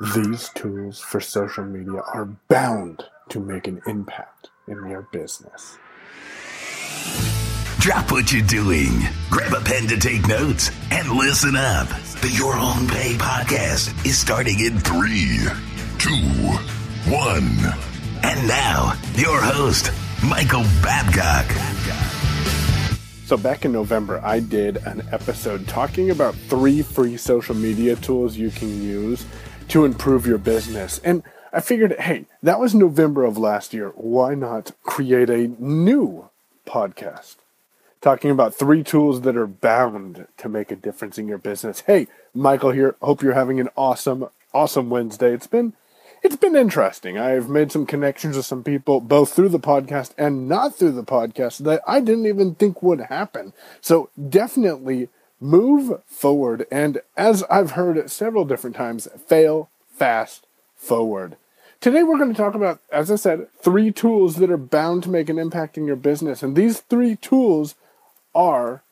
These tools for social media are bound to make an impact in your business. Drop what you're doing. Grab a pen to take notes and listen up. The Your Own Pay podcast is starting in three, two, one. And now, your host, Michael Babcock. So, back in November, I did an episode talking about three free social media tools you can use to improve your business. And I figured, hey, that was November of last year. Why not create a new podcast? Talking about three tools that are bound to make a difference in your business. Hey, Michael here. Hope you're having an awesome, awesome Wednesday. It's been it's been interesting. I've made some connections with some people, both through the podcast and not through the podcast, that I didn't even think would happen. So definitely move forward. And as I've heard several different times, fail fast forward. Today, we're going to talk about, as I said, three tools that are bound to make an impact in your business. And these three tools are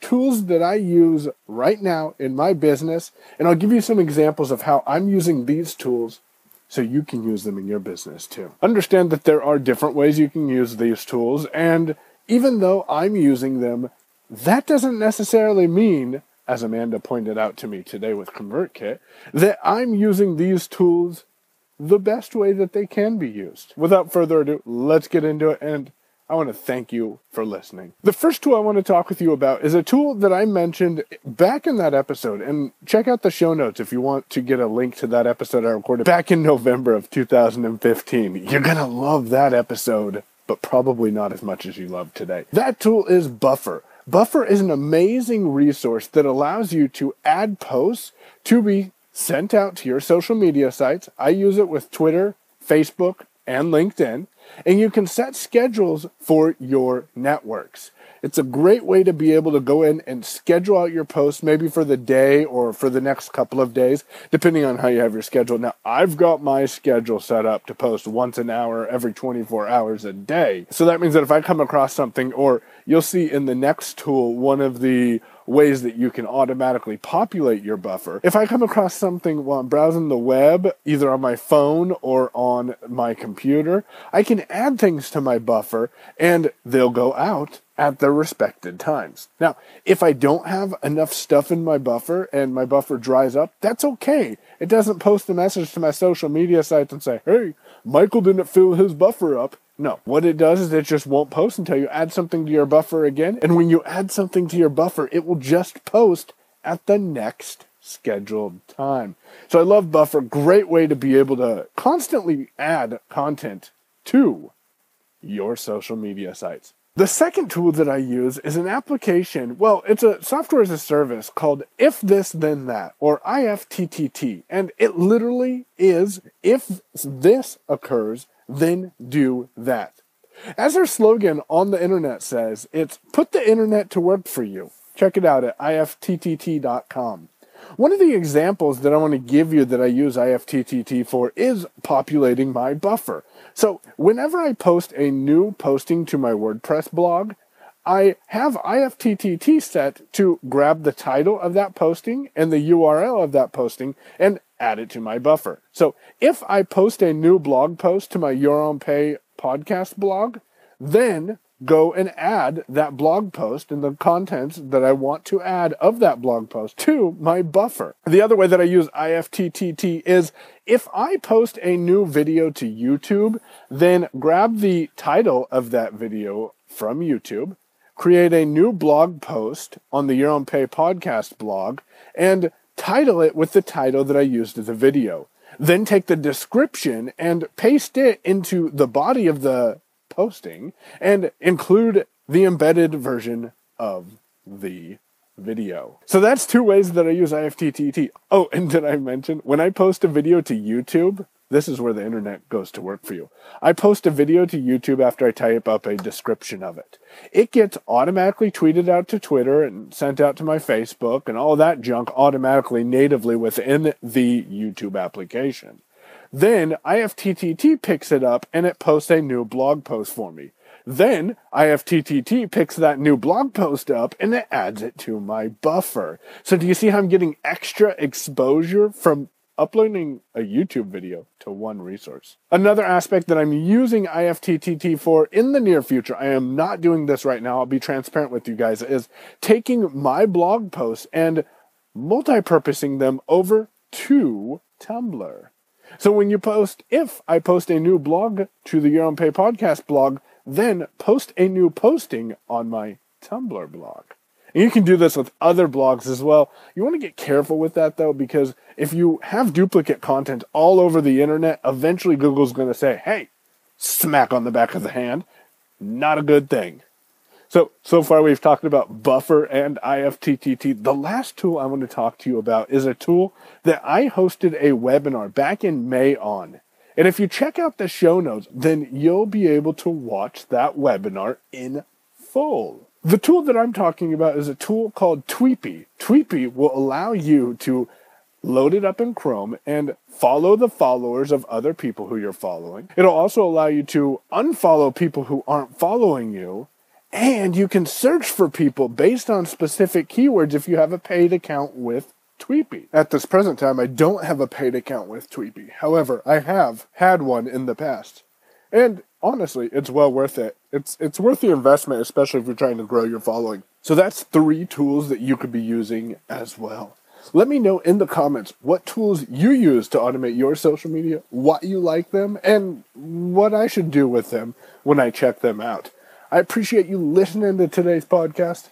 tools that I use right now in my business. And I'll give you some examples of how I'm using these tools so you can use them in your business too. Understand that there are different ways you can use these tools. And even though I'm using them that doesn't necessarily mean, as Amanda pointed out to me today with ConvertKit, that I'm using these tools the best way that they can be used. Without further ado, let's get into it and I want to thank you for listening. The first tool I want to talk with you about is a tool that I mentioned back in that episode. And check out the show notes if you want to get a link to that episode I recorded back in November of 2015. You're going to love that episode, but probably not as much as you love today. That tool is Buffer. Buffer is an amazing resource that allows you to add posts to be sent out to your social media sites. I use it with Twitter, Facebook, and LinkedIn. And you can set schedules for your networks. It's a great way to be able to go in and schedule out your posts, maybe for the day or for the next couple of days, depending on how you have your schedule. Now, I've got my schedule set up to post once an hour every 24 hours a day. So that means that if I come across something, or you'll see in the next tool, one of the ways that you can automatically populate your buffer. If I come across something while I'm browsing the web, either on my phone or on my computer, I can add things to my buffer and they'll go out at their respected times. Now, if I don't have enough stuff in my buffer and my buffer dries up, that's okay. It doesn't post a message to my social media sites and say, hey, Michael didn't fill his buffer up. No, what it does is it just won't post until you add something to your buffer again. And when you add something to your buffer, it will just post at the next scheduled time. So I love Buffer. Great way to be able to constantly add content to your social media sites. The second tool that I use is an application. Well, it's a software as a service called If This Then That or IFTTT. And it literally is if this occurs, then do that. As their slogan on the internet says, it's put the internet to work for you. Check it out at ifttt.com. One of the examples that I want to give you that I use IFTTT for is populating my buffer. So whenever I post a new posting to my WordPress blog, I have IFTTT set to grab the title of that posting and the URL of that posting and add it to my buffer. So if I post a new blog post to my Your Own Pay podcast blog, then go and add that blog post and the contents that I want to add of that blog post to my buffer. The other way that I use IFTTT is if I post a new video to YouTube, then grab the title of that video from YouTube, create a new blog post on the Your Own Pay podcast blog, and title it with the title that I used as the video. Then take the description and paste it into the body of the posting and include the embedded version of the video. So that's two ways that I use IFTTT. Oh, and did I mention when I post a video to YouTube, this is where the internet goes to work for you. I post a video to YouTube after I type up a description of it. It gets automatically tweeted out to Twitter and sent out to my Facebook and all that junk automatically natively within the YouTube application. Then IFTTT picks it up and it posts a new blog post for me. Then IFTTT picks that new blog post up and it adds it to my buffer. So do you see how I'm getting extra exposure from uploading a YouTube video to one resource. Another aspect that I'm using IFTTT for in the near future, I am not doing this right now, I'll be transparent with you guys, is taking my blog posts and multi-purposing them over to Tumblr. So when you post, if I post a new blog to the Your Own Pay podcast blog, then post a new posting on my Tumblr blog. And you can do this with other blogs as well. You want to get careful with that though, because if you have duplicate content all over the internet, eventually Google's going to say, hey, smack on the back of the hand. Not a good thing. So, so far we've talked about Buffer and IFTTT. The last tool I want to talk to you about is a tool that I hosted a webinar back in May on. And if you check out the show notes, then you'll be able to watch that webinar in full. The tool that I'm talking about is a tool called Tweepi. Tweepi will allow you to load it up in Chrome and follow the followers of other people who you're following. It'll also allow you to unfollow people who aren't following you. And you can search for people based on specific keywords if you have a paid account with Tweepi. At this present time, I don't have a paid account with Tweepi. However, I have had one in the past. And honestly, it's well worth it. It's it's worth the investment, especially if you're trying to grow your following. So that's three tools that you could be using as well. Let me know in the comments what tools you use to automate your social media, what you like them, and what I should do with them when I check them out. I appreciate you listening to today's podcast.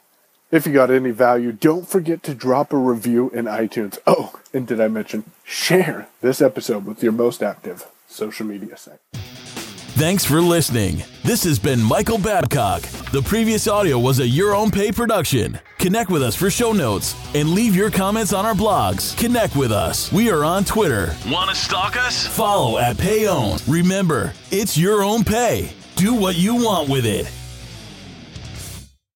If you got any value, don't forget to drop a review in iTunes. Oh, and did I mention share this episode with your most active social media site? Thanks for listening. This has been Michael Babcock. The previous audio was a Your Own Pay production. Connect with us for show notes and leave your comments on our blogs. Connect with us. We are on Twitter. Want to stalk us? Follow at Payown. Remember, it's your own pay. Do what you want with it.